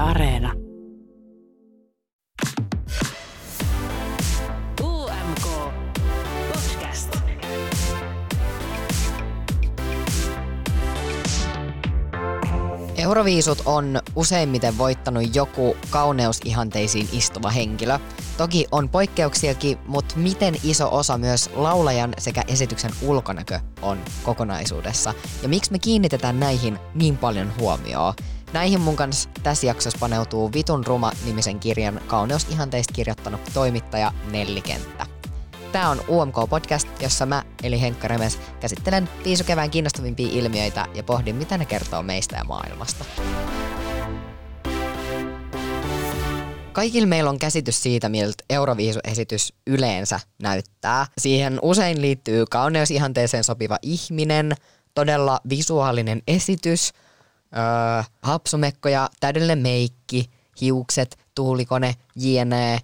Areena. UMK Podcast. Euroviisut on useimmiten voittanut joku kauneusihanteisiin istuva henkilö. Toki on poikkeuksiakin, mutta miten iso osa myös laulajan sekä esityksen ulkonäkö on kokonaisuudessa? Ja miksi me kiinnitetään näihin niin paljon huomioon? Näihin mun kanssa tässä jaksossa paneutuu Vitun Ruma-nimisen kirjan kauneusihanteista kirjoittanut toimittaja Nelli Kenttä. Tämä on UMK-podcast, jossa mä, eli Henkka Remes, käsittelen viisukevään kiinnostavimpia ilmiöitä ja pohdin, mitä ne kertoo meistä ja maailmasta. Kaikilla meillä on käsitys siitä, miltä Euroviisuesitys yleensä näyttää. Siihen usein liittyy kauneusihanteeseen sopiva ihminen, todella visuaalinen esitys, öö, hapsumekkoja, täydellinen meikki, hiukset, tuulikone, jne.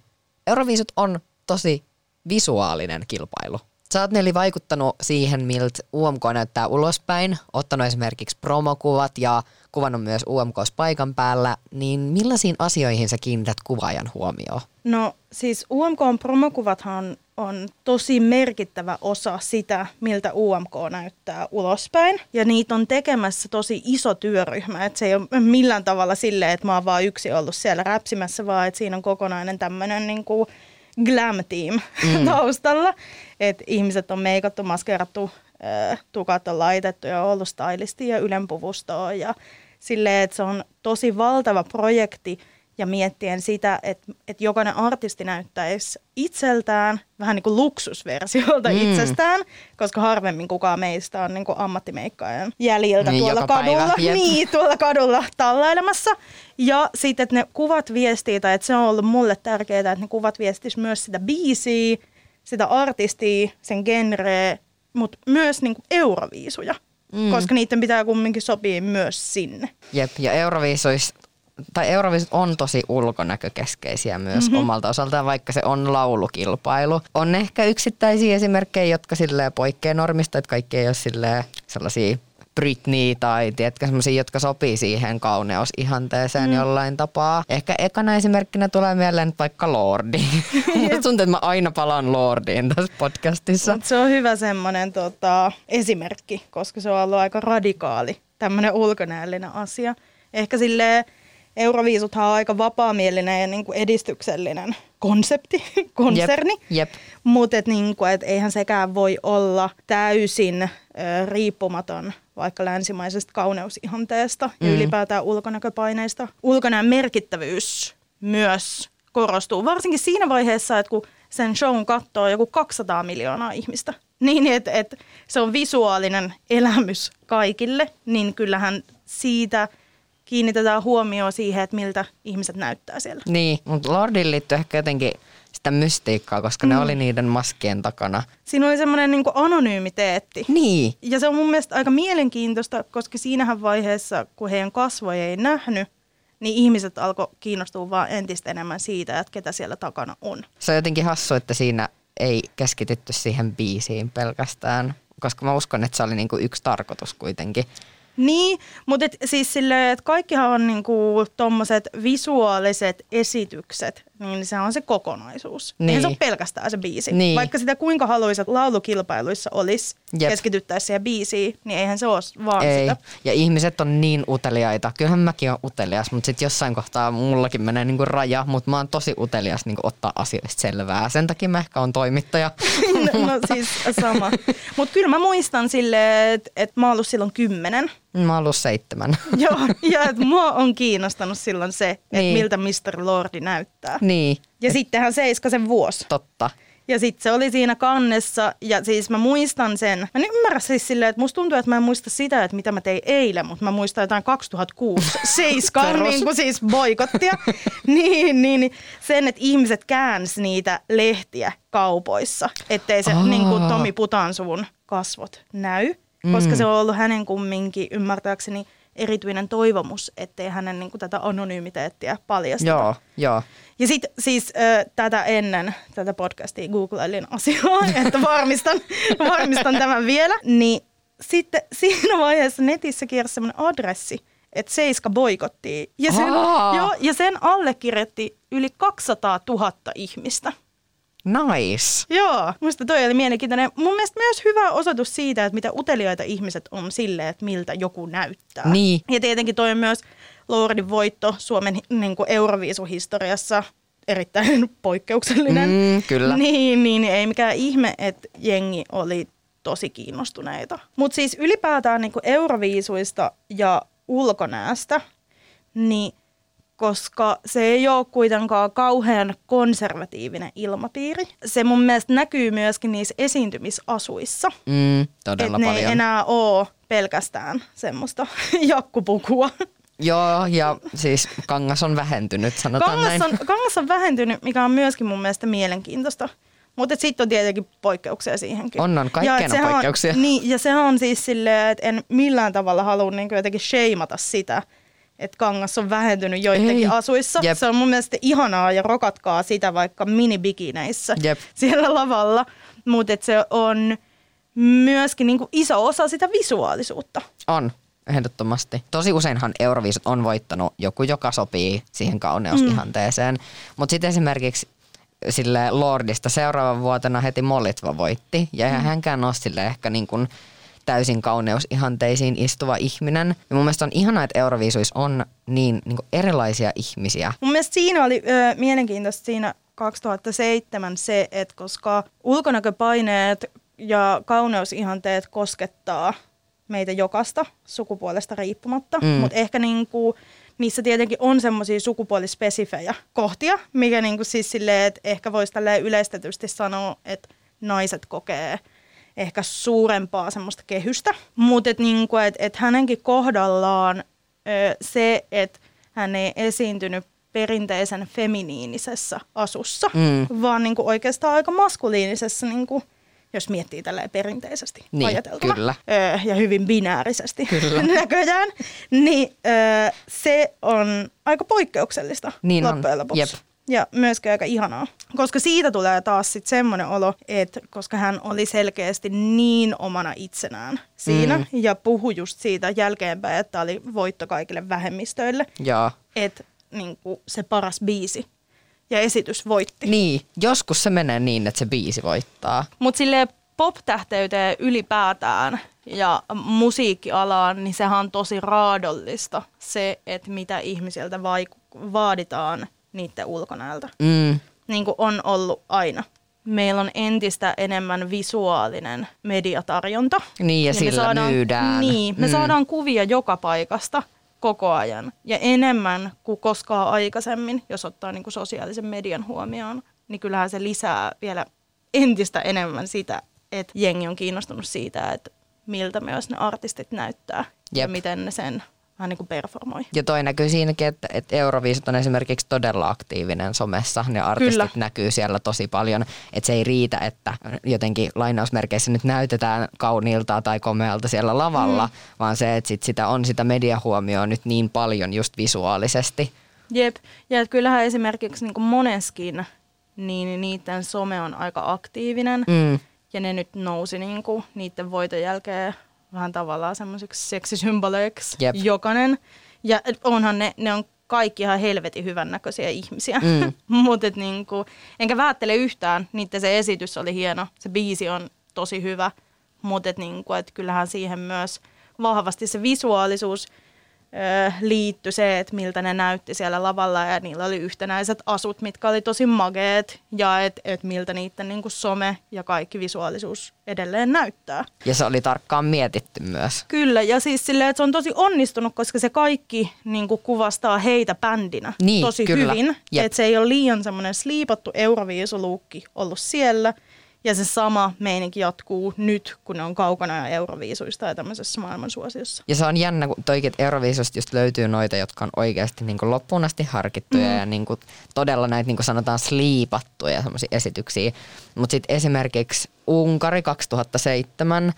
Euroviisut on tosi visuaalinen kilpailu. Sä oot Neli vaikuttanut siihen, miltä UMK näyttää ulospäin, ottanut esimerkiksi promokuvat ja kuvannut myös UMKs paikan päällä, niin millaisiin asioihin sä kiinnität kuvaajan huomioon? No siis UMKn promokuvathan on tosi merkittävä osa sitä, miltä UMK näyttää ulospäin. Ja niitä on tekemässä tosi iso työryhmä, että se ei ole millään tavalla silleen, että mä oon vaan yksi ollut siellä räpsimässä, vaan että siinä on kokonainen tämmöinen niin kuin glam team mm. taustalla. Että ihmiset on meikattu, maskerattu, tukat on laitettu ja ollut stylisti ja ylenpuvustoa ja silleen, että se on tosi valtava projekti ja miettien sitä, että, että jokainen artisti näyttäisi itseltään vähän niin kuin luksusversiolta mm. itsestään, koska harvemmin kukaan meistä on niin kuin ammattimeikkaajan jäljiltä Niin, tuolla päivä, kadulla. jep. Niin, tuolla kadulla tallailemassa. Ja sitten, että ne kuvat viestii, tai että se on ollut mulle tärkeää, että ne kuvat viestis myös sitä biisiä, sitä artistia, sen genreä, mutta myös niin kuin euroviisuja. Mm. Koska niiden pitää kumminkin sopia myös sinne. Jep, ja Euroviisuis, tai Euroviisut on tosi ulkonäkökeskeisiä myös mm-hmm. omalta osaltaan, vaikka se on laulukilpailu. On ehkä yksittäisiä esimerkkejä, jotka silleen poikkeaa normista, että kaikki ei ole silleen sellaisia Britney tai tiedätkö, sellaisia, jotka sopii siihen kauneusihanteeseen mm. jollain tapaa. Ehkä ekana esimerkkinä tulee mieleen vaikka Lordi. Musta tuntuu, että mä aina palaan Lordiin tässä podcastissa. Mut se on hyvä semmoinen tota, esimerkki, koska se on ollut aika radikaali, tämmöinen ulkonäöllinen asia. Ehkä sille Euroviisuthan on aika vapaamielinen ja niinku edistyksellinen konsepti, konserni. Jep, jep. Mutta et niinku, et eihän sekään voi olla täysin ö, riippumaton vaikka länsimaisesta kauneusihanteesta mm. ja ylipäätään ulkonäköpaineista. Ulkonäön merkittävyys myös korostuu, varsinkin siinä vaiheessa, että kun sen shown katsoo joku 200 miljoonaa ihmistä, niin että et se on visuaalinen elämys kaikille, niin kyllähän siitä kiinnitetään huomioon siihen, että miltä ihmiset näyttää siellä. Niin, mutta Lordin liittyy ehkä jotenkin sitä mystiikkaa, koska mm. ne oli niiden maskien takana. Siinä oli semmoinen niin anonyymiteetti. Niin, Ja se on mun mielestä aika mielenkiintoista, koska siinähän vaiheessa, kun heidän kasvoja ei nähnyt, niin ihmiset alkoi kiinnostua vaan entistä enemmän siitä, että ketä siellä takana on. se on jotenkin hassu, että siinä ei keskitytty siihen biisiin pelkästään, koska mä uskon, että se oli niinku yksi tarkoitus kuitenkin. Niin, mutta et, siis silleen, että kaikkihan on niinku tommoset visuaaliset esitykset, niin se on se kokonaisuus. Niin. Eihän se Niin. ole pelkästään se biisi. Niin. Vaikka sitä kuinka haluaisit laulukilpailuissa olisi, Jep. keskityttäisiin siihen biisiin, niin eihän se ole vaan Ei. sitä. Ja ihmiset on niin uteliaita. Kyllähän mäkin olen utelias, mutta sitten jossain kohtaa mullakin menee niinku raja, mutta mä oon tosi utelias niinku ottaa asioista selvää. Sen takia mä ehkä on toimittaja. no, no siis sama. Mutta kyllä mä muistan silleen, että et mä oon ollut silloin kymmenen. Mä oon ollut seitsemän. Joo, ja että mua on kiinnostanut silloin se, että Niin. miltä Mr. Lordi näyttää. niin, Ja sittenhän Seiskasen vuosi. totta. Ja sitten se oli siinä kannessa, ja siis mä muistan sen. Mä en ymmärrä siis silleen, että musta tuntuu, että mä en muista sitä, että mitä mä tein eilen, mutta mä muistan jotain 2006 Seiskan Perus. niin kuin siis boikottia. niin, niin, niin, sen, että ihmiset käänsi niitä lehtiä kaupoissa, ettei se Aa. niin kuin Tomi Putansuvun kasvot näy, koska Mm. se on ollut hänen kumminkin ymmärtääkseni erityinen toivomus, ettei hänen niin kuin, tätä anonymiteettiä paljasteta. Joo, joo. Ja sitten siis äh, tätä ennen tätä podcastia googlailin asiaa, että varmistan, varmistan tämän vielä. Niin sitten siinä vaiheessa netissä kiersi semmoinen adressi, että Seiska boikottiin. Ja sen, Aa. joo, ja sen allekirjoitti yli 200 000 ihmistä. Nice. Joo, musta toi oli mielenkiintoinen. Mun mielestä myös hyvä osoitus siitä, että mitä uteliaita ihmiset on silleen, että miltä joku näyttää. Niin. Ja tietenkin toi on myös Lordin voitto Suomen niin kuin Euroviisuhistoriassa erittäin poikkeuksellinen. Mm, kyllä. Niin, niin, ei mikään ihme, että jengi oli tosi kiinnostuneita. Mutta siis ylipäätään niin kuin Euroviisuista ja ulkonäästä, niin koska se ei ole kuitenkaan kauhean konservatiivinen ilmapiiri. Se mun mielestä näkyy myöskin niissä esiintymisasuissa. Mm, todella ne paljon. ei enää ole pelkästään semmoista jakkupukua. Joo, ja siis kangas on vähentynyt, sanotaan Kangas näin. on, kangas on vähentynyt, mikä on myöskin mun mielestä mielenkiintoista. Mutta sitten on tietenkin poikkeuksia siihenkin. On, on. Kaikkeen on sehän poikkeuksia. Niin, ja sehän on siis silleen, että en millään tavalla halua niin jotenkin sheimata sitä, että kangas on vähentynyt joidenkin Ei. asuissa. Jep. Se on mun mielestä ihanaa ja rokatkaa sitä vaikka minibikineissä Jep. siellä lavalla. Mutta se on myöskin niin iso osa sitä visuaalisuutta. On, ehdottomasti. Tosi useinhan Euroviisut on voittanut joku, joka sopii siihen kauneusihanteeseen. Mm. Mutta sitten esimerkiksi sille Lordista seuraavan vuotena heti Molitva voitti. Ja eihän hänkään ole sille ehkä niin kuin täysin kauneusihanteisiin istuva ihminen. Ja mun mielestä on ihanaa, että Euroviisuissa on niin, niin erilaisia ihmisiä. Mun mielestä siinä oli ö, mielenkiintoista siinä 2007 se, että koska ulkonäköpaineet ja kauneusihanteet koskettaa meitä jokasta sukupuolesta riippumatta, Mm. mutta ehkä niinku, niissä tietenkin on semmoisia sukupuolispesifejä kohtia, mikä niinku siis silleen, että ehkä voisi yleistetysti sanoa, että naiset kokee ehkä suurempaa semmoista kehystä, mutta että niinku, et, et hänenkin kohdallaan ö, se, että hän ei esiintynyt perinteisen feminiinisessä asussa, Mm. vaan niinku oikeastaan aika maskuliinisessa, niinku, jos miettii tälleen perinteisesti Niin, ajateltuna. kyllä. Öö, ja hyvin binäärisesti Kyllä. näköjään. Niin öö, se on aika poikkeuksellista Niin on, loppujen lopuksi. jep. Ja myöskin aika ihanaa. Koska siitä tulee taas sitten semmoinen olo, että koska hän oli selkeästi niin omana itsenään siinä Mm. ja puhui just siitä jälkeenpäin, että oli voitto kaikille vähemmistöille, Joo. että niin se paras biisi ja esitys voitti. Niin, joskus se menee niin, että se biisi voittaa. Mutta silleen pop-tähteyteen ylipäätään ja musiikkialaan, niin sehän on tosi raadollista se, että mitä ihmisiltä vaaditaan niiden ulkonäöltä. Mm, Niin kuin on ollut aina. Meillä on entistä enemmän visuaalinen mediatarjonta. Niin, ja me sillä saadaan, myydään. Niin, me Mm. saadaan kuvia joka paikasta koko ajan. Ja enemmän kuin koskaan aikaisemmin, jos ottaa niin kuin sosiaalisen median huomioon, niin kyllähän se lisää vielä entistä enemmän sitä, että jengi on kiinnostunut siitä, että miltä myös ne artistit näyttää ja Jep. miten ne sen vähän niin kuin performoi. Ja toi näkyy siinäkin, että, että Euroviisut on esimerkiksi todella aktiivinen somessa. Ne artistit Kyllä. näkyy siellä tosi paljon. Että se ei riitä, että jotenkin lainausmerkeissä nyt näytetään kauniilta tai komealta siellä lavalla, mm. vaan se, että sit sitä on sitä mediahuomioon nyt niin paljon just visuaalisesti. Jep, ja että kyllähän esimerkiksi niin kuin Moneskin, niin niiden some on aika aktiivinen. Mm. Ja ne nyt nousi niin kuin niiden voiton jälkeen vähän tavallaan semmoisiksi seksisymboleiksi Jep. jokainen. Ja onhan ne, ne on kaikki ihan helvetin hyvännäköisiä ihmisiä. Mm. Mutta niinku, enkä vähättele yhtään, niiden se esitys oli hieno, se biisi on tosi hyvä. Mutta niinku, et kyllähän siihen myös vahvasti se visuaalisuus liittyi se, että miltä ne näytti siellä lavalla ja niillä oli yhtenäiset asut, mitkä oli tosi mageet ja että et miltä niiden niinku some ja kaikki visuaalisuus edelleen näyttää. Ja se oli tarkkaan mietitty myös. Kyllä, ja siis silleen, että se on tosi onnistunut, koska se kaikki niin kuin kuvastaa heitä bändinä Niin, tosi kyllä. hyvin. Että se ei ole liian semmoinen sliipattu euroviisuluukki ollut siellä. Ja se sama meininki jatkuu nyt, kun ne on kaukana euroviisuista ja tämmöisessä maailmansuosiossa. Ja se on jännä, kun toikin, että Euroviisusta just löytyy noita, jotka on oikeasti niin kuin loppuun asti harkittuja mm. ja niin kuin todella näitä niin kuin sanotaan sliipattuja semmoisia esityksiä. Mutta sitten esimerkiksi Unkari 2007,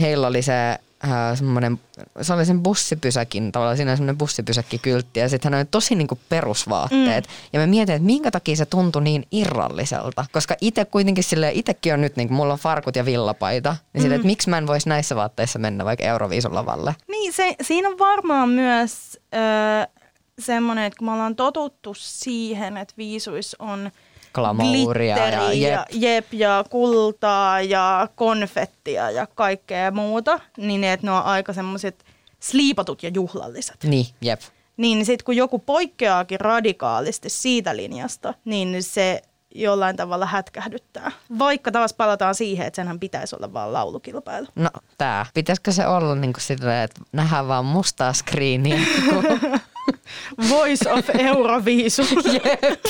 heillä oli se ää, semmoinen, se oli sen bussipysäkin, tavallaan siinä semmoinen bussipysäkkikyltti ja sitten hän oli tosi niinku perusvaatteet. Mm. Ja mä mietin, että minkä takia se tuntui niin irralliselta. Koska itse kuitenkin sille itsekin on nyt, niin mulla on farkut ja villapaita, niin mm. sille, että miksi mä en voisi näissä vaatteissa mennä vaikka Euroviisun lavalle. Niin, se, siinä on varmaan myös öö, semmoinen, että kun me ollaan totuttu siihen, että viisuissa on Glamouria ja jep. ja, jep, ja kultaa ja konfettia ja kaikkea muuta, niin että ne on aika semmoiset sliipatut ja juhlalliset. Niin, jep. Niin sitten kun joku poikkeaakin radikaalisti siitä linjasta, niin se jollain tavalla hätkähdyttää. Vaikka taas palataan siihen, että senhän pitäisi olla vaan laulukilpailu. No tää. Pitäisikö se olla niin kuin silleen, että nähdään vaan mustaa screeniä? Voice of Euroviisu. jep.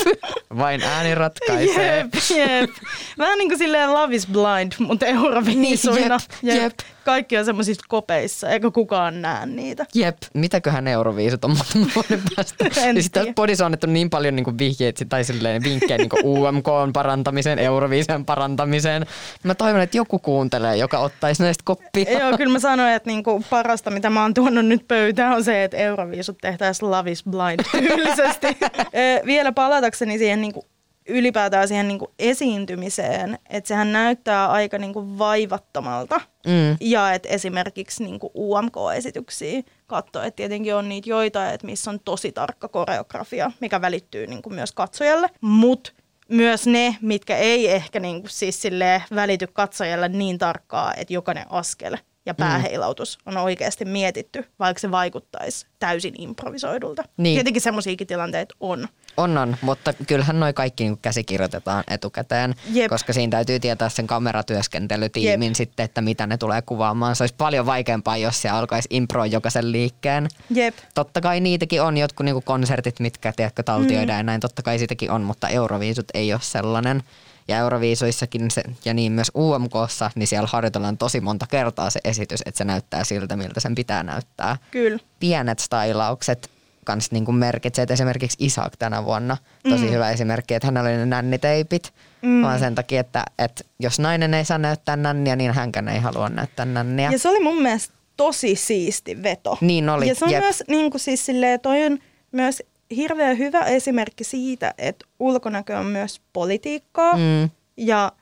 Vain ääni ratkaisee. Jep, jep. Vähän niin kuin silleen Love is Blind, mutta Euroviisuina. Jep, jep. Kaikki on semmoisissa kopeissa, eikä kukaan näe niitä. Jep, mitäköhän euroviisut on muutaman vuoden päästä. Ja sitten podissa on annettu niin paljon niinku vihjeitä tai silleen vinkkejä niinku UMK parantamiseen, Euroviisen parantamiseen. Mä toivon, että joku kuuntelee, joka ottaisi näistä koppia. Joo, kyllä mä sanoin, että niinku parasta, mitä mä oon tuonut nyt pöytään, on se, että Euroviisut tehtäisiin Love is Blind tyylisesti. Vielä palatakseni siihen niinku ylipäätään siihen niinku esiintymiseen, että sehän näyttää aika niinku vaivattomalta. Mm. Ja että esimerkiksi niinku UMK-esityksiä katsoo, että tietenkin on niitä joita, että missä on tosi tarkka koreografia, mikä välittyy niinku myös katsojalle. Mutta myös ne, mitkä ei ehkä niinku siis silleen välity katsojalle niin tarkkaa, että jokainen askel ja pääheilautus on oikeasti mietitty, vaikka se vaikuttaisi täysin improvisoidulta. Niin. Tietenkin semmoisiakin tilanteita on. On, on, mutta kyllähän noi kaikki niinku käsikirjoitetaan etukäteen, Jep. koska siinä täytyy tietää sen kameratyöskentelytiimin Jep. sitten, että mitä ne tulee kuvaamaan. Se olisi paljon vaikeampaa, jos se alkaisi impro jokaisen liikkeen. Jep. Totta kai niitäkin on jotkut niinku konsertit, mitkä tiedätkö, taltioidaan mm. ja näin. Totta kai siitäkin on, mutta Euroviisut ei ole sellainen. Ja Euroviisuissakin se, ja niin myös UMKssa, niin siellä harjoitellaan tosi monta kertaa se esitys, että se näyttää siltä, miltä sen pitää näyttää. Kyllä. Pienet stylaukset kans niin kuin merkitsee, että esimerkiksi Isak tänä vuonna, tosi mm. hyvä esimerkki, että hänellä oli ne nänniteipit, mm. vaan sen takia, että, että jos nainen ei saa näyttää nänniä, niin hänkään ei halua näyttää nänniä. Ja se oli mun mielestä tosi siisti veto. Niin oli, Ja se on jep. myös, niin kuin siis silleen, toi on myös hirveän hyvä esimerkki siitä, että ulkonäkö on myös politiikkaa. Mm. Ja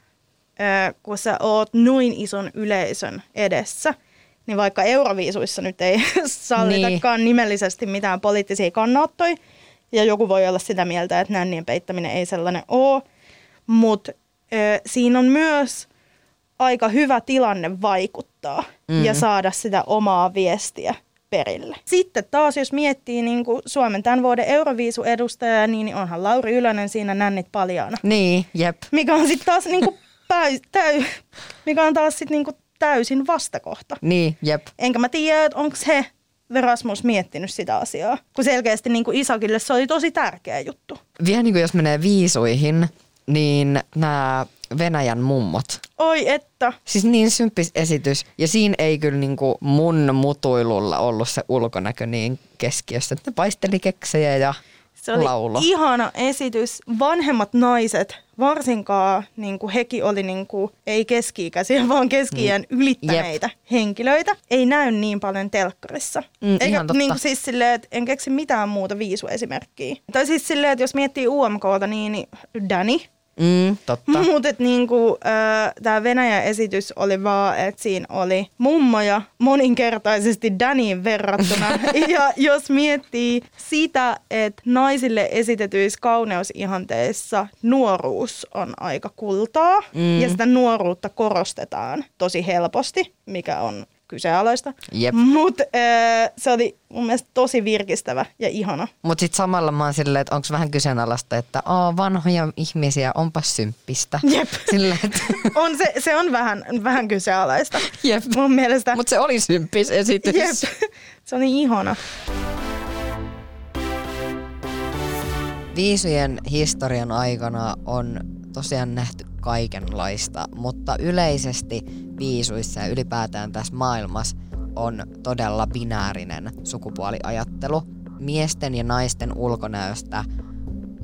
äh, kun sä oot noin ison yleisön edessä, niin vaikka Euroviisuissa nyt ei sallitakaan niin. nimellisesti mitään poliittisia kannanottoja, ja joku voi olla sitä mieltä, että nännien peittäminen ei sellainen ole, mutta siinä on myös aika hyvä tilanne vaikuttaa mm. ja saada sitä omaa viestiä perille. Sitten taas, jos miettii niin kuin Suomen tämän vuoden Euroviisu-edustajaa, niin onhan Lauri Ylönen siinä nännit paljaana. Niin, jep. Mikä on sitten taas niinku täy, täy, mikä on taas sit niinku täysin vastakohta. Niin, jep. Enkä mä tiedä, että onko he Rasmus miettinyt sitä asiaa. Kun selkeästi niinku Isakille se oli tosi tärkeä juttu. Vielä niin kuin jos menee viisuihin, niin nämä Venäjän mummot. Oi että. Siis niin symppis esitys. Ja siinä ei kyllä niinku mun mutuilulla ollut se ulkonäkö niin keskiössä. Että ne paisteli keksejä ja Se oli laulo. ihana esitys. Vanhemmat naiset, varsinkaan niin kuin hekin oli niin kuin, ei keski-ikäisiä, vaan keski ylittäneitä henkilöitä. Ei näy niin paljon telkkarissa. Mm, Eikä niin kuin siis silleen, että en keksi mitään muuta viisuesimerkkiä. Tai siis silleen, että jos miettii UMKta, niin, niin Danny. Mm, totta. Mutta niinku, tämä Venäjän esitys oli vaan, että siinä oli mummoja moninkertaisesti Daniin verrattuna. ja jos miettii sitä, että naisille esitetyissä kauneusihanteissa nuoruus on aika kultaa Mm. ja sitä nuoruutta korostetaan tosi helposti, mikä on kyseenalaista. Jep. Mutta se oli mun mielestä tosi virkistävä ja ihana. Mutta sitten samalla mä oon silleen, että onko vähän kyseenalaista, että Aa, vanhoja ihmisiä, onpas symppistä. Jep. Silleen, että On se, se on vähän, vähän kyseenalaista. Jep. Mun mielestä. Mutta se oli symppis esitys. Jep, se oli ihana. Viisujen historian aikana on tosiaan nähty kaikenlaista, mutta yleisesti viisuissa ja ylipäätään tässä maailmassa on todella binäärinen sukupuoliajattelu. Miesten ja naisten ulkonäöstä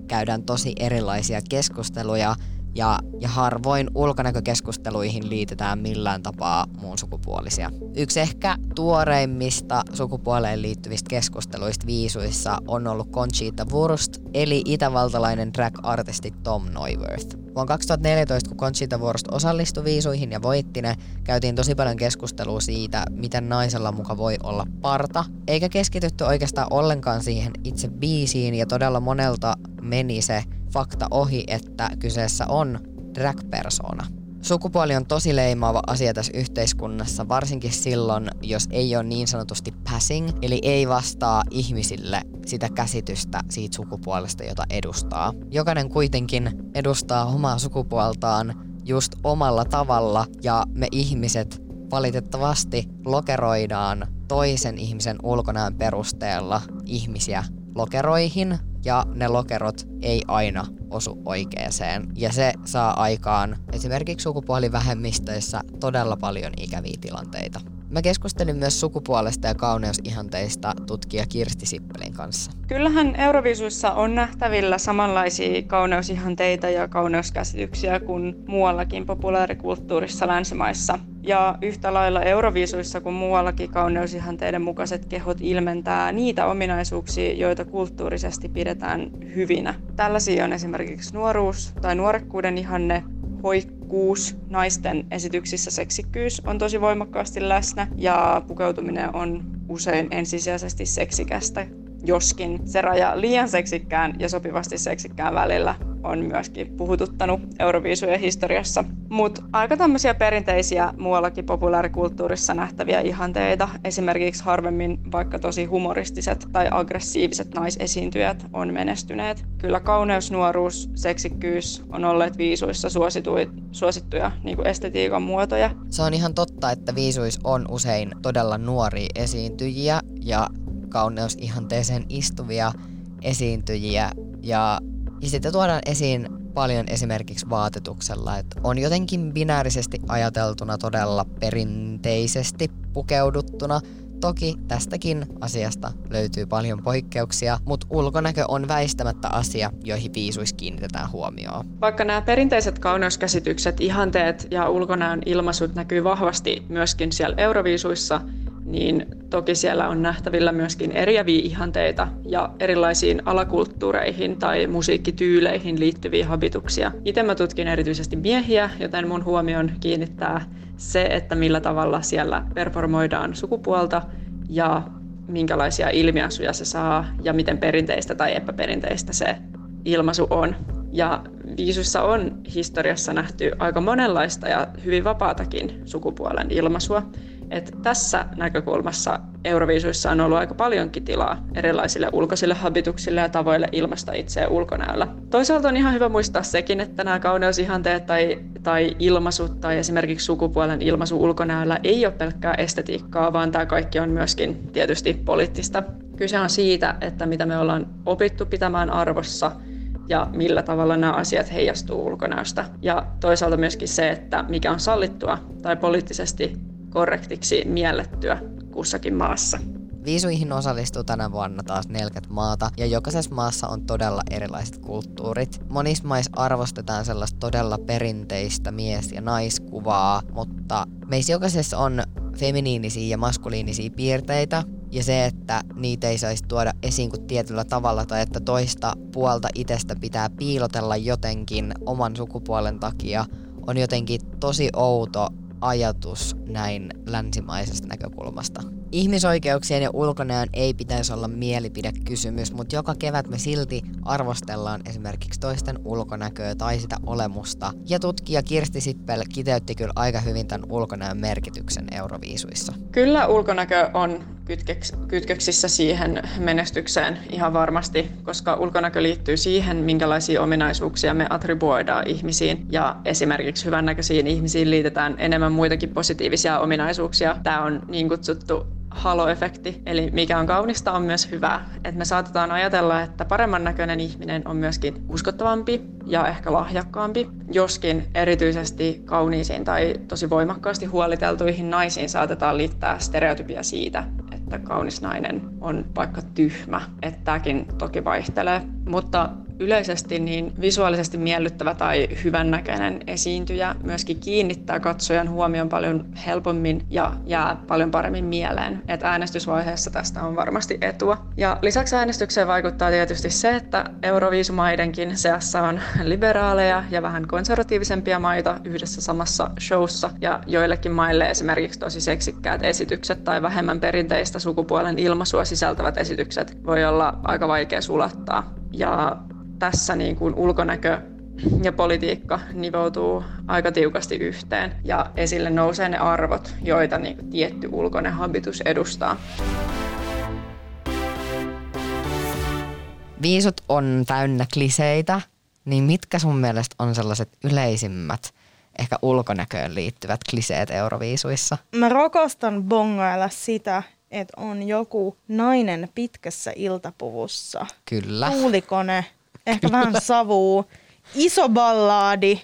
käydään tosi erilaisia keskusteluja ja, ja harvoin ulkonäkökeskusteluihin liitetään millään tapaa muun sukupuolisia. Yksi ehkä tuoreimmista sukupuoleen liittyvistä keskusteluista viisuissa on ollut Conchita Wurst, eli itävaltalainen drag-artisti Tom Neuwirth. Vuonna 2014, kun Conchita Wurst osallistui viisuihin ja voitti ne, käytiin tosi paljon keskustelua siitä, miten naisella muka voi olla parta, eikä keskitytty oikeastaan ollenkaan siihen itse biisiin ja todella monelta meni se fakta ohi, että kyseessä on drag-persona. Sukupuoli on tosi leimaava asia tässä yhteiskunnassa, varsinkin silloin, jos ei ole niin sanotusti passing, eli ei vastaa ihmisille sitä käsitystä siitä sukupuolesta, jota edustaa. Jokainen kuitenkin edustaa omaa sukupuoltaan just omalla tavalla, ja me ihmiset valitettavasti lokeroidaan toisen ihmisen ulkonäön perusteella ihmisiä lokeroihin, ja ne lokerot ei aina osu oikeeseen. Ja se saa aikaan esimerkiksi sukupuolivähemmistöissä todella paljon ikäviä tilanteita. Mä keskustelin myös sukupuolesta ja kauneusihanteista tutkija Kirsti Sippelin kanssa. Kyllähän Euroviisuissa on nähtävillä samanlaisia kauneusihanteita ja kauneuskäsityksiä kuin muuallakin populaarikulttuurissa länsimaissa. Ja yhtä lailla Euroviisuissa kuin muuallakin kauneusihanteiden mukaiset kehot ilmentää niitä ominaisuuksia, joita kulttuurisesti pidetään hyvinä. Tällaisia on esimerkiksi nuoruus tai nuorekkuuden ihanne, hoikkuus, naisten esityksissä seksikkyys on tosi voimakkaasti läsnä ja pukeutuminen on usein ensisijaisesti seksikästä, joskin se raja liian seksikkään ja sopivasti seksikkään välillä on myöskin puhututtanut Euroviisujen historiassa. Mutta aika tämmöisiä perinteisiä muuallakin populaarikulttuurissa nähtäviä ihanteita, esimerkiksi harvemmin vaikka tosi humoristiset tai aggressiiviset naisesiintyjät on menestyneet. Kyllä kauneus, nuoruus, seksikkyys on olleet viisuissa suosittuja niin kuin estetiikan muotoja. Se on ihan totta, että viisuis on usein todella nuoria esiintyjiä ja kauneusihanteeseen istuvia esiintyjiä ja ja sitten tuodaan esiin paljon esimerkiksi vaatetuksella, että on jotenkin binäärisesti ajateltuna todella perinteisesti pukeuduttuna. Toki tästäkin asiasta löytyy paljon poikkeuksia, mutta ulkonäkö on väistämättä asia, joihin viisuissa kiinnitetään huomioon. Vaikka nämä perinteiset kauneuskäsitykset, ihanteet ja ulkonäön ilmaisut näkyy vahvasti myöskin siellä euroviisuissa, niin toki siellä on nähtävillä myöskin eriäviä ihanteita ja erilaisiin alakulttuureihin tai musiikkityyleihin liittyviä habituksia. Itse mä tutkin erityisesti miehiä, joten mun huomion kiinnittää se, että millä tavalla siellä performoidaan sukupuolta ja minkälaisia ilmiasuja se saa ja miten perinteistä tai epäperinteistä se ilmaisu on. Ja viisussa on historiassa nähty aika monenlaista ja hyvin vapaatakin sukupuolen ilmaisua. Et tässä näkökulmassa Euroviisuissa on ollut aika paljonkin tilaa erilaisille ulkoisille habituksille ja tavoille ilmaista itseä ulkonäöllä. Toisaalta on ihan hyvä muistaa sekin, että nämä kauneusihanteet tai, tai ilmaisut tai esimerkiksi sukupuolen ilmaisu ulkonäöllä ei ole pelkkää estetiikkaa, vaan tämä kaikki on myöskin tietysti poliittista. Kyse on siitä, että mitä me ollaan opittu pitämään arvossa ja millä tavalla nämä asiat heijastuu ulkonäöstä. Ja toisaalta myöskin se, että mikä on sallittua tai poliittisesti korrektiksi miellettyä kussakin maassa. Viisuihin osallistuu tänä vuonna taas 40 maata ja jokaisessa maassa on todella erilaiset kulttuurit. Monissa maissa arvostetaan sellaista todella perinteistä mies- ja naiskuvaa, mutta meissä jokaisessa on feminiinisiä ja maskuliinisia piirteitä ja se, että niitä ei saisi tuoda esiin kuin tietyllä tavalla tai että toista puolta itsestä pitää piilotella jotenkin oman sukupuolen takia on jotenkin tosi outo ajatus näin länsimaisesta näkökulmasta. Ihmisoikeuksien ja ulkonäön ei pitäisi olla mielipidekysymys, mutta joka kevät me silti arvostellaan esimerkiksi toisten ulkonäköä tai sitä olemusta. Ja tutkija Kirsti Sippel kiteytti kyllä aika hyvin tämän ulkonäön merkityksen Euroviisuissa. Kyllä ulkonäkö on kytkeks, kytköksissä siihen menestykseen ihan varmasti, koska ulkonäkö liittyy siihen, minkälaisia ominaisuuksia me attribuoidaan ihmisiin. Ja esimerkiksi hyvännäköisiin ihmisiin liitetään enemmän muitakin positiivisia ominaisuuksia. Tämä on niin kutsuttu halo-efekti, eli mikä on kaunista on myös hyvää. Et me saatetaan ajatella, että paremman näköinen ihminen on myöskin uskottavampi ja ehkä lahjakkaampi, joskin erityisesti kauniisiin tai tosi voimakkaasti huoliteltuihin naisiin saatetaan liittää stereotypia siitä, että kaunis nainen on vaikka tyhmä. Että tämäkin toki vaihtelee, mutta yleisesti niin visuaalisesti miellyttävä tai hyvännäköinen esiintyjä myöskin kiinnittää katsojan huomion paljon helpommin ja jää paljon paremmin mieleen. Et äänestysvaiheessa tästä on varmasti etua. Ja lisäksi äänestykseen vaikuttaa tietysti se, että Euroviisumaidenkin seassa on liberaaleja ja vähän konservatiivisempia maita yhdessä samassa showssa ja joillekin maille esimerkiksi tosi seksikkäät esitykset tai vähemmän perinteistä sukupuolen ilmaisua sisältävät esitykset voi olla aika vaikea sulattaa. Ja tässä niin kuin ulkonäkö ja politiikka nivoutuu aika tiukasti yhteen ja esille nousee ne arvot, joita niin kuin tietty ulkoinen habitus edustaa. Viisut on täynnä kliseitä, niin mitkä sun mielestä on sellaiset yleisimmät ehkä ulkonäköön liittyvät kliseet euroviisuissa? Mä rakastan bongailla sitä, että on joku nainen pitkässä iltapuvussa. Kyllä. Tuulikone, ehkä vähän savuu, iso ballaadi,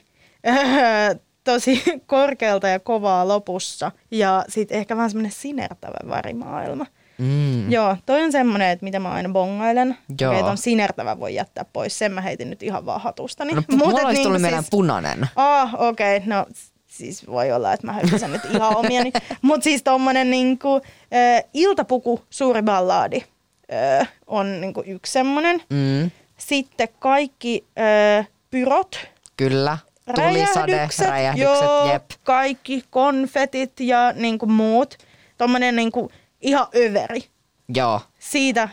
tosi korkealta ja kovaa lopussa ja sitten ehkä vähän semmoinen sinertävä värimaailma. Mm. Joo, toi on semmoinen, että mitä mä aina bongailen. Joo. Okei, ton sinertävä voi jättää pois. Sen mä heitin nyt ihan vaan hatustani. No, Mut mulla olisi niinku tullut meidän siis- punainen. Ah, okei. Okay. No siis voi olla, että mä höpisen nyt ihan omiani. Mutta siis tommonen niinku, äh, iltapuku, suuri ballaadi äh, on niinku yksi semmonen. Mm. Sitten kaikki äh, pyrot, Kyllä. Tulisade, räjähdykset, joo, jep. kaikki konfetit ja niinku muut. Tommonen niinku ihan överi. Joo. Siitä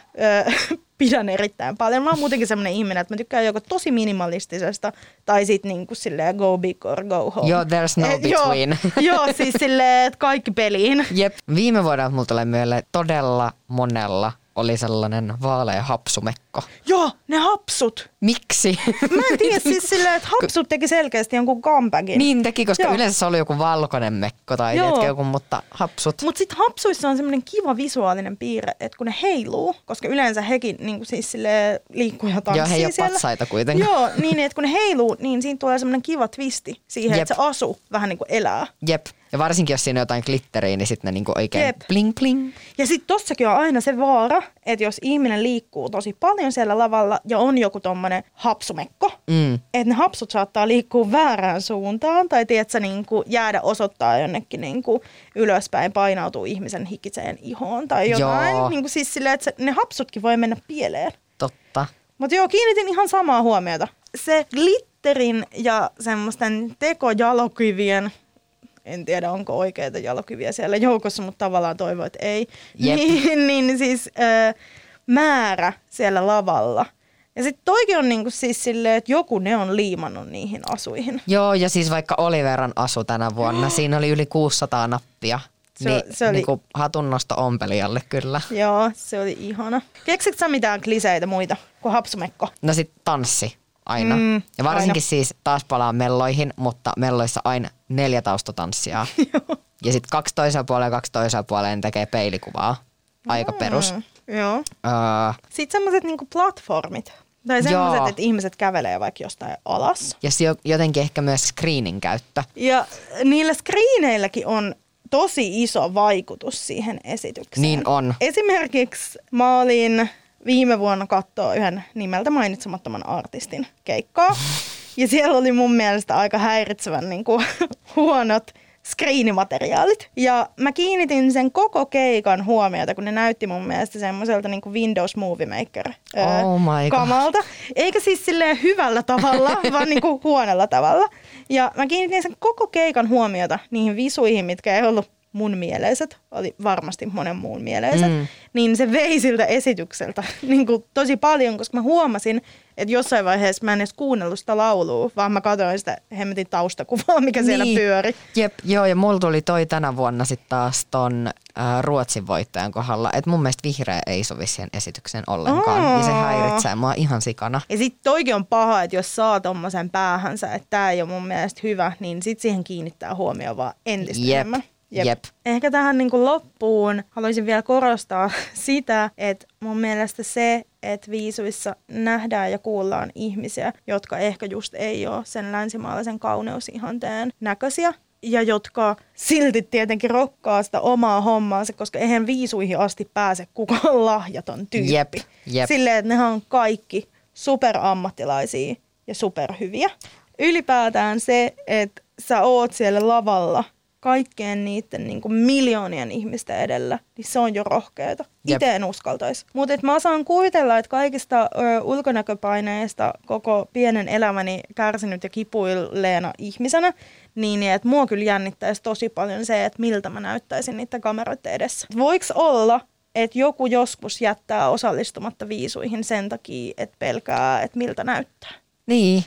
ö, pidän erittäin paljon. Mä oon muutenkin semmoinen ihminen, että mä tykkään joko tosi minimalistisesta tai sit niinku silleen go big or go home. Joo, there's no Eh, between. Joo, joo, siis silleen, että kaikki peliin. Jep. Viime vuonna mulla tulee mieleen todella monella oli sellainen vaalea hapsumekko. Joo, ne hapsut. Miksi? Mä en tiedä siis silleen, että hapsut teki selkeästi jonkun comebackin. niin teki, koska Joo. yleensä se oli joku valkoinen mekko tai Joo. joku, mutta hapsut. Mutta sitten hapsuissa on semmoinen kiva visuaalinen piirre, että kun ne heiluu, koska yleensä hekin niin siis sille liikkuu ja tanssii Joo, he ei ole siellä. patsaita kuitenkaan. Joo, niin että kun ne heiluu, niin siinä tulee semmoinen kiva twisti siihen, Jep. että se asu vähän niin kuin elää. Jep. Ja varsinkin jos siinä on jotain glitteriä, niin sitten ne niinku oikein Jep. bling bling. Ja sitten tossakin on aina se vaara, että jos ihminen liikkuu tosi paljon siellä lavalla ja on joku tommonen hapsumekko, Mm. että ne hapsut saattaa liikkua väärään suuntaan tai tiedätkö, niin kuin jäädä osoittaa jonnekin niin kuin ylöspäin, painautuu ihmisen hikiseen ihoon tai jotain. Joo. Niin kuin siis silleen, että ne hapsutkin voi mennä pieleen. Totta. Mutta joo, kiinnitin ihan samaa huomiota. Se glitterin ja semmoisten tekojalokivien, en tiedä onko oikeita jalokiviä siellä joukossa, mutta tavallaan toivon, että ei. Jep. Niin, niin siis ö, määrä siellä lavalla. Ja sitten toikin on niinku siis silleen, että joku ne on liimannut niihin asuihin. Joo, ja siis vaikka Oliveran asu tänä vuonna, siinä oli yli 600 nappia. Se- niin, se oli- niinku hatunnosto ompelijalle kyllä. Joo, se oli ihana. Keksitkö sä mitään kliseitä muita kuin hapsumekko? No sit tanssi aina. Mm, ja varsinkin aina. siis taas palaan melloihin, mutta melloissa aina neljä taustatanssijaa. ja sitten kaksi toisella puolella ja kaksi toisella puolella tekee peilikuvaa. Aika perus. Mm, joo. Öö, Sitten semmoiset niinku platformit. Tai semmoiset, että ihmiset kävelee vaikka jostain alas. ja se jotenkin ehkä myös screenin käyttö. Ja niillä screeneilläkin on tosi iso vaikutus siihen esitykseen. Niin on. Esimerkiksi mä olin viime vuonna katsoa yhden nimeltä mainitsemattoman artistin keikkaa. Ja siellä oli mun mielestä aika häiritsevän niin kuin, huonot screenimateriaalit. Ja mä kiinnitin sen koko keikan huomiota, kun ne näytti mun mielestä semmoiselta niin Windows Movie Maker Oh my God. kamalta. Eikä siis silleen hyvällä tavalla, vaan niin kuin huonolla tavalla. Ja mä kiinnitin sen koko keikan huomiota niihin visuihin, mitkä ei ollut mun mieleiset, oli varmasti monen muun mieleiset, Mm. niin se vei siltä esitykseltä niin kuin tosi paljon, koska mä huomasin, että jossain vaiheessa mä en edes kuunnellut sitä laulua, vaan mä katsoin sitä hemmetin taustakuvaa, mikä siellä Niin. pyöri. Jep, joo, ja mulla tuli toi tänä vuonna sitten taas ton ää, Ruotsin voittajan kohdalla, että mun mielestä vihreä ei sovi siihen esitykseen ollenkaan. Ja se Aa. häiritsee mua ihan sikana. Ja sitten toikin on paha, että jos saa tommosen päähänsä, että tämä ei ole mun mielestä hyvä, niin sit siihen kiinnittää huomioon vaan entistä Jep, enemmän. Jep. Ehkä tähän niin kuin loppuun haluaisin vielä korostaa sitä, että mun mielestä se, että viisuissa nähdään ja kuullaan ihmisiä, jotka ehkä just ei ole sen länsimaalaisen kauneusihanteen näköisiä, ja jotka silti tietenkin rokkaa sitä omaa hommaansa, koska eihän viisuihin asti pääse kukaan lahjaton tyyppi. Jep, jep. Silleen, että nehän on kaikki superammattilaisia ja superhyviä. Ylipäätään se, että sä oot siellä lavalla kaikkien niiden niin kuin miljoonien ihmisten edellä, niin se on jo rohkeeta. Itse en uskaltaisi. Mutta mä saan kuvitella, että kaikista ö, ulkonäköpaineista koko pienen elämäni kärsinyt ja kipuilleena ihmisenä, niin että mua kyllä jännittäisi tosi paljon se, että miltä mä näyttäisin niiden kameroiden edessä. Voiko olla, että joku joskus jättää osallistumatta viisuihin sen takia, että pelkää, että miltä näyttää? Niin,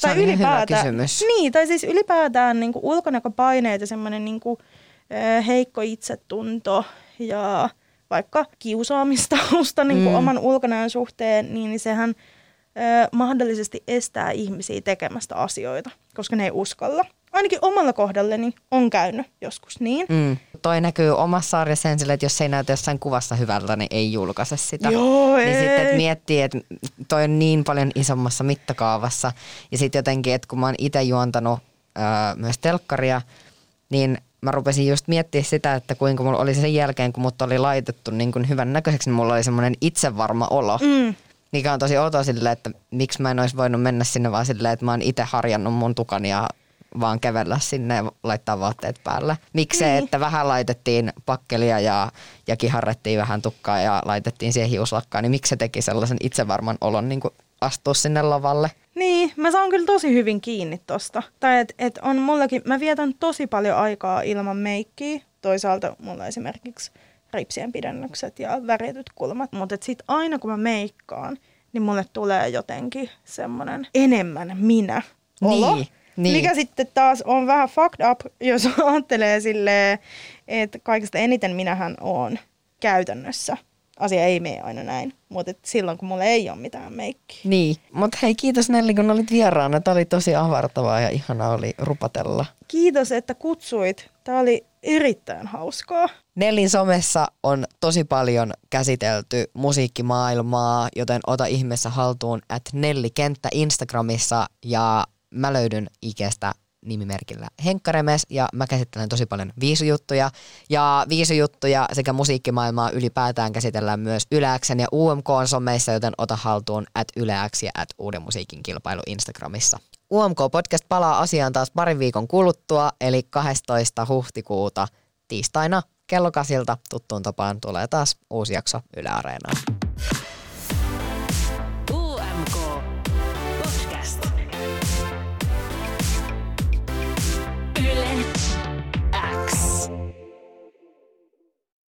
se Tai on ihan hyvä ylipäätään- kysymys. Niin, tai siis ylipäätään niin kuin ulkonäköpaineet ja semmoinen niin kuin, heikko itsetunto ja vaikka kiusaamistausta niin kuin Mm. oman ulkonäön suhteen, niin, sehän ö, mahdollisesti estää ihmisiä tekemästä asioita, koska ne ei uskalla. Ainakin omalla kohdalleni on käynyt joskus niin. Mm. Toi näkyy omassa sarjassa sen sille, että jos se ei näytä jossain kuvassa hyvältä, niin ei julkaise sitä. Joo, niin ei. sitten et miettii, että toi on niin paljon isommassa mittakaavassa. Ja sitten jotenkin, että kun mä oon itse juontanut öö, myös telkkaria, niin mä rupesin just miettiä sitä, että kuinka mulla oli sen jälkeen, kun mut oli laitettu niin kuin hyvän näköiseksi, niin mulla oli semmoinen itsevarma olo. Mm. Mikä on tosi outoa silleen, että miksi mä en olisi voinut mennä sinne vaan silleen, että mä oon itse harjannut mun tukan ja vaan kävellä sinne ja laittaa vaatteet päälle. Miksi se, Niin. että vähän laitettiin pakkelia ja, ja kiharrettiin vähän tukkaa ja laitettiin siihen hiuslakkaan, niin miksi se teki sellaisen itsevarman olon niin kuin astua sinne lavalle? Niin, mä saan kyllä tosi hyvin kiinni tosta. Tai et, et on mullakin, mä vietän tosi paljon aikaa ilman meikkiä. Toisaalta mulla esimerkiksi ripsien pidennykset ja värityt kulmat. Mutta sit aina kun mä meikkaan, niin mulle tulee jotenkin semmonen enemmän minä olo. Niin, niin. Mikä sitten taas on vähän fucked up, jos ajattelee silleen, että kaikista eniten minähän on käytännössä. Asia ei mene aina näin, mutta silloin kun mulla ei ole mitään meikkiä. Niin, mutta hei kiitos Nelli, kun olit vieraana. Tämä oli tosi avartavaa ja ihana oli rupatella. Kiitos, että kutsuit. Tämä oli erittäin hauskaa. Nellin somessa on tosi paljon käsitelty musiikkimaailmaa, joten ota ihmeessä haltuun at Nelli Kenttä Instagramissa ja mä löydyn Ikestä nimimerkillä Henkkaremes ja mä käsittelen tosi paljon viisujuttuja ja viisujuttuja sekä musiikkimaailmaa ylipäätään käsitellään myös Yleäksen ja UMK someissa, joten ota haltuun at Yleäks ja at Uuden musiikin kilpailu Instagramissa. UMK-podcast palaa asiaan taas parin viikon kuluttua, eli 12. huhtikuuta tiistaina kello kasilta tuttuun tapaan tulee taas uusi jakso Yle Areenaan.